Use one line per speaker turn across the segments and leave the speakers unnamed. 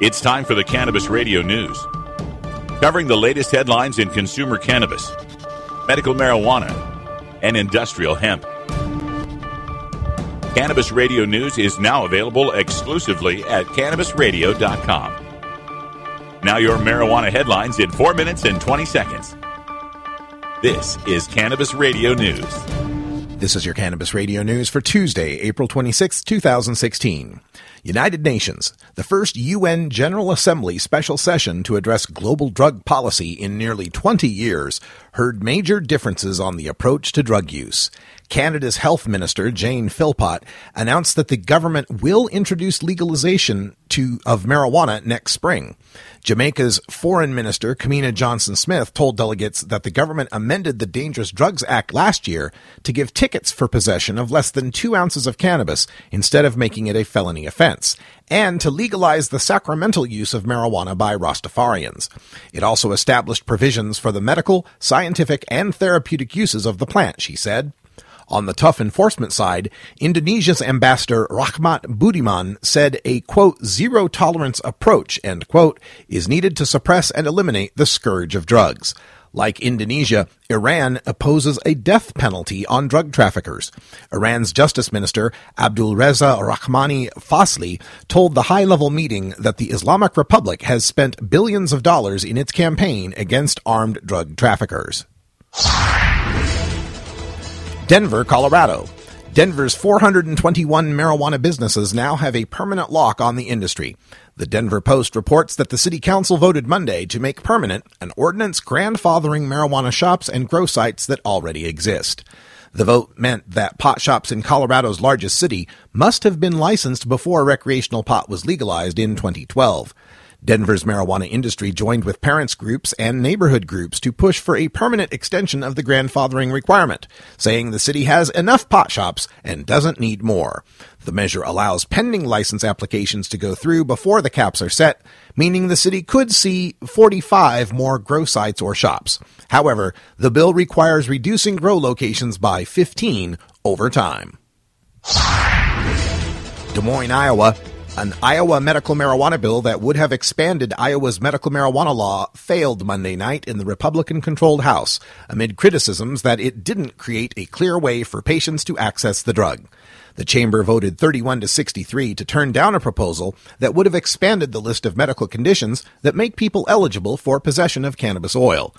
It's time for the Cannabis Radio News. Covering the latest headlines in consumer cannabis, medical marijuana, and industrial hemp. Cannabis Radio News is now available exclusively at cannabisradio.com. Now, your marijuana headlines in 4 minutes and 20 seconds. This is Cannabis Radio News.
This is your Cannabis Radio News for Tuesday, April 26, 2016. United Nations, the first UN General Assembly special session to address global drug policy in nearly 20 years, heard major differences on the approach to drug use. Canada's Health Minister, Jane Philpott, announced that the government will introduce legalization to, of marijuana next spring. Jamaica's Foreign Minister, Kamina Johnson Smith, told delegates that the government amended the Dangerous Drugs Act last year to give tickets for possession of less than two ounces of cannabis instead of making it a felony offense, and to legalize the sacramental use of marijuana by Rastafarians. It also established provisions for the medical, scientific, and therapeutic uses of the plant, she said. On the tough enforcement side, Indonesia's ambassador Rahmat Budiman said a quote, zero tolerance approach, end quote, is needed to suppress and eliminate the scourge of drugs. Like Indonesia, Iran opposes a death penalty on drug traffickers. Iran's Justice Minister Abdul Reza Rahmani Fasli told the high level meeting that the Islamic Republic has spent billions of dollars in its campaign against armed drug traffickers. Denver, Colorado. Denver's 421 marijuana businesses now have a permanent lock on the industry. The Denver Post reports that the City Council voted Monday to make permanent an ordinance grandfathering marijuana shops and grow sites that already exist. The vote meant that pot shops in Colorado's largest city must have been licensed before recreational pot was legalized in 2012. Denver's marijuana industry joined with parents groups and neighborhood groups to push for a permanent extension of the grandfathering requirement, saying the city has enough pot shops and doesn't need more. The measure allows pending license applications to go through before the caps are set, meaning the city could see 45 more grow sites or shops. However, the bill requires reducing grow locations by 15 over time. Des Moines, Iowa. An Iowa medical marijuana bill that would have expanded Iowa's medical marijuana law failed Monday night in the Republican controlled House amid criticisms that it didn't create a clear way for patients to access the drug. The chamber voted 31 to 63 to turn down a proposal that would have expanded the list of medical conditions that make people eligible for possession of cannabis oil.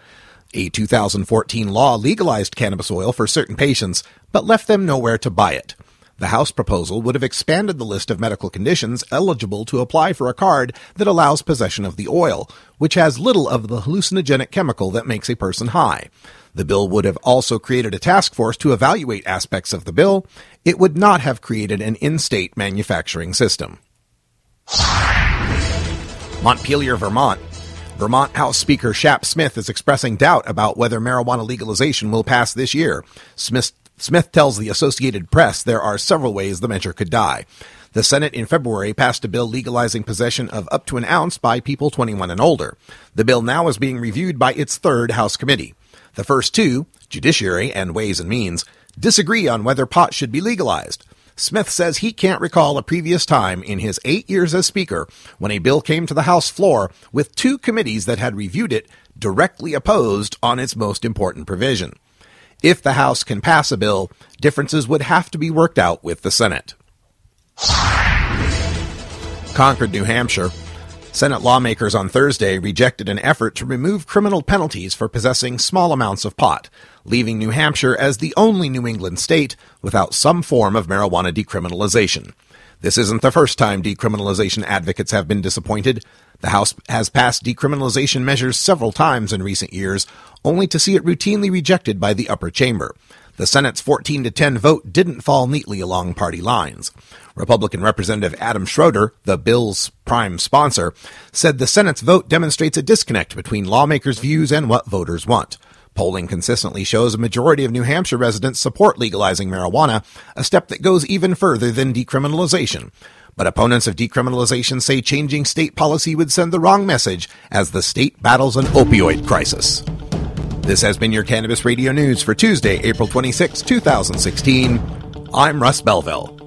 A 2014 law legalized cannabis oil for certain patients, but left them nowhere to buy it. The House proposal would have expanded the list of medical conditions eligible to apply for a card that allows possession of the oil, which has little of the hallucinogenic chemical that makes a person high. The bill would have also created a task force to evaluate aspects of the bill. It would not have created an in-state manufacturing system. Montpelier, Vermont. Vermont House Speaker Shap Smith is expressing doubt about whether marijuana legalization will pass this year. Smith Smith tells the Associated Press there are several ways the measure could die. The Senate in February passed a bill legalizing possession of up to an ounce by people 21 and older. The bill now is being reviewed by its third House committee. The first two, Judiciary and Ways and Means, disagree on whether pot should be legalized. Smith says he can't recall a previous time in his eight years as Speaker when a bill came to the House floor with two committees that had reviewed it directly opposed on its most important provision. If the House can pass a bill, differences would have to be worked out with the Senate. Concord, New Hampshire. Senate lawmakers on Thursday rejected an effort to remove criminal penalties for possessing small amounts of pot, leaving New Hampshire as the only New England state without some form of marijuana decriminalization. This isn't the first time decriminalization advocates have been disappointed. The House has passed decriminalization measures several times in recent years, only to see it routinely rejected by the upper chamber. The Senate's 14 to 10 vote didn't fall neatly along party lines. Republican Representative Adam Schroadter, the bill's prime sponsor, said the Senate's vote demonstrates a disconnect between lawmakers' views and what voters want. Polling consistently shows a majority of New Hampshire residents support legalizing marijuana, a step that goes even further than decriminalization. But opponents of decriminalization say changing state policy would send the wrong message as the state battles an opioid crisis. This has been your Cannabis Radio News for Tuesday, April 26, 2016. I'm Russ Belville.